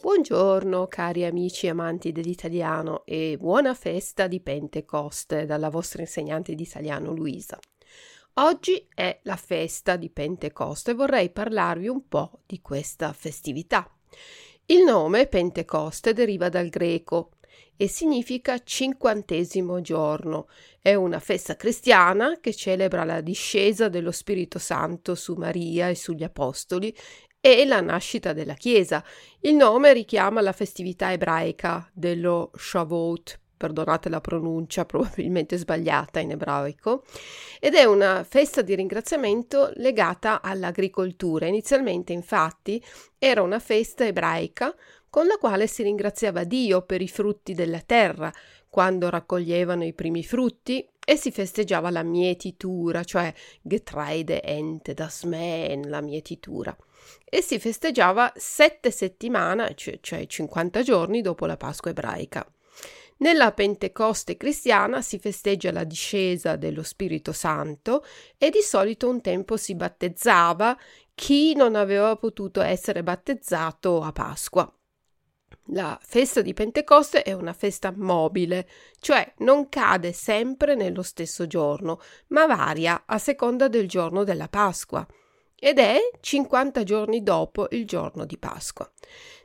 Buongiorno cari amici amanti dell'italiano e buona festa di Pentecoste dalla vostra insegnante di italiano Luisa. Oggi è la festa di Pentecoste e vorrei parlarvi un po' di questa festività. Il nome Pentecoste deriva dal greco e significa cinquantesimo giorno. È una festa cristiana che celebra la discesa dello Spirito Santo su Maria e sugli Apostoli e la nascita della Chiesa. Il nome richiama la festività ebraica dello Shavuot, perdonate la pronuncia probabilmente sbagliata in ebraico, ed è una festa di ringraziamento legata all'agricoltura. Inizialmente, infatti, era una festa ebraica con la quale si ringraziava Dio per i frutti della terra, quando raccoglievano i primi frutti e si festeggiava la mietitura, cioè Getreideente das Mähen, la mietitura. E si festeggiava sette settimane, cioè, cioè 50 giorni dopo la Pasqua ebraica. Nella Pentecoste cristiana si festeggia la discesa dello Spirito Santo e di solito un tempo si battezzava chi non aveva potuto essere battezzato a Pasqua. La festa di Pentecoste è una festa mobile, cioè non cade sempre nello stesso giorno, ma varia a seconda del giorno della Pasqua ed è 50 giorni dopo il giorno di Pasqua.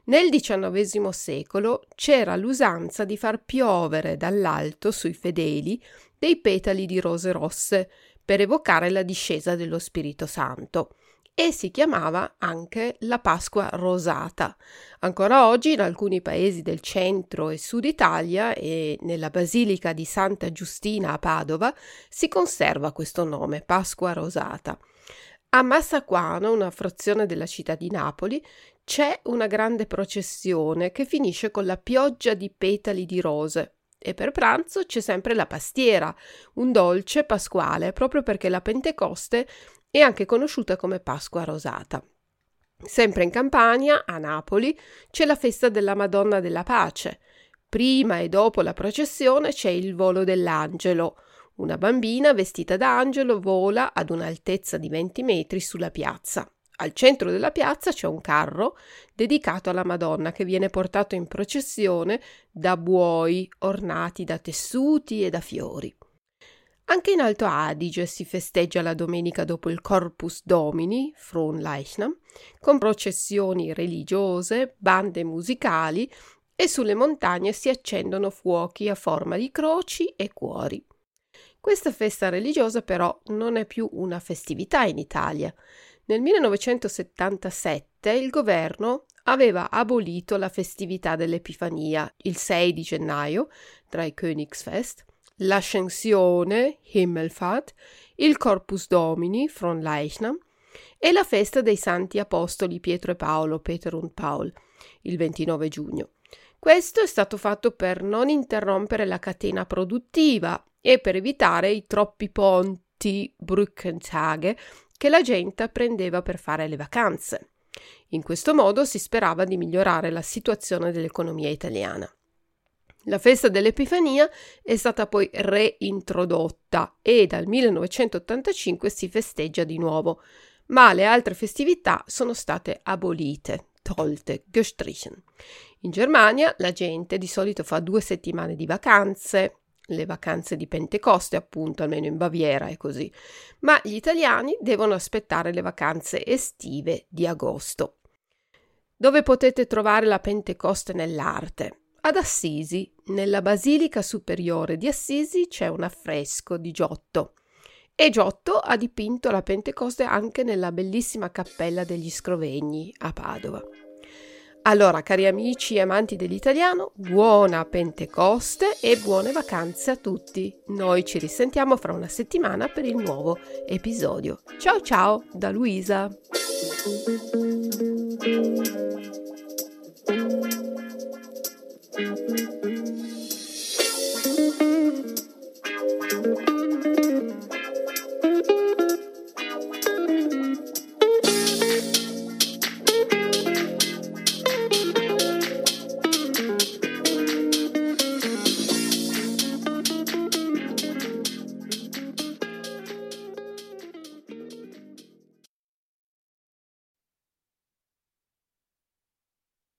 Nel XIX secolo c'era l'usanza di far piovere dall'alto sui fedeli dei petali di rose rosse per evocare la discesa dello Spirito Santo e si chiamava anche la Pasqua rosata. Ancora oggi in alcuni paesi del centro e sud Italia e nella Basilica di Santa Giustina a Padova si conserva questo nome, Pasqua rosata. A Massaquano, una frazione della città di Napoli, c'è una grande processione che finisce con la pioggia di petali di rose. E per pranzo c'è sempre la pastiera, un dolce pasquale, proprio perché la Pentecoste è anche conosciuta come Pasqua rosata. Sempre in Campania, a Napoli, c'è la festa della Madonna della Pace. Prima e dopo la processione c'è il volo dell'angelo. Una bambina vestita da angelo vola ad un'altezza di 20 metri sulla piazza. Al centro della piazza c'è un carro dedicato alla Madonna che viene portato in processione da buoi ornati da tessuti e da fiori. Anche in Alto Adige si festeggia la domenica dopo il Corpus Domini, Fronleichnam, con processioni religiose, bande musicali e sulle montagne si accendono fuochi a forma di croci e cuori. Questa festa religiosa però non è più una festività in Italia. Nel 1977 il governo aveva abolito la festività dell'Epifania il 6 di gennaio, tra i Königsfest, l'Ascensione, Himmelfahrt, il Corpus Domini, Fronleichnam, e la festa dei santi apostoli Pietro e Paolo, Peter und Paul, il 29 giugno. Questo è stato fatto per non interrompere la catena produttiva e per evitare i troppi ponti, Brückentage, che la gente prendeva per fare le vacanze. In questo modo si sperava di migliorare la situazione dell'economia italiana. La festa dell'Epifania è stata poi reintrodotta e dal 1985 si festeggia di nuovo, ma le altre festività sono state abolite, tolte, gestrichen. In Germania la gente di solito fa due settimane di vacanze, le vacanze di Pentecoste, appunto, almeno in Baviera è così, ma gli italiani devono aspettare le vacanze estive di agosto. Dove potete trovare la Pentecoste nell'arte? Ad Assisi, nella Basilica Superiore di Assisi, c'è un affresco di Giotto. E Giotto ha dipinto la Pentecoste anche nella bellissima cappella degli Scrovegni a Padova. Allora, cari amici e amanti dell'italiano, buona Pentecoste e buone vacanze a tutti. Noi ci risentiamo fra una settimana per il nuovo episodio. Ciao ciao da Luisa.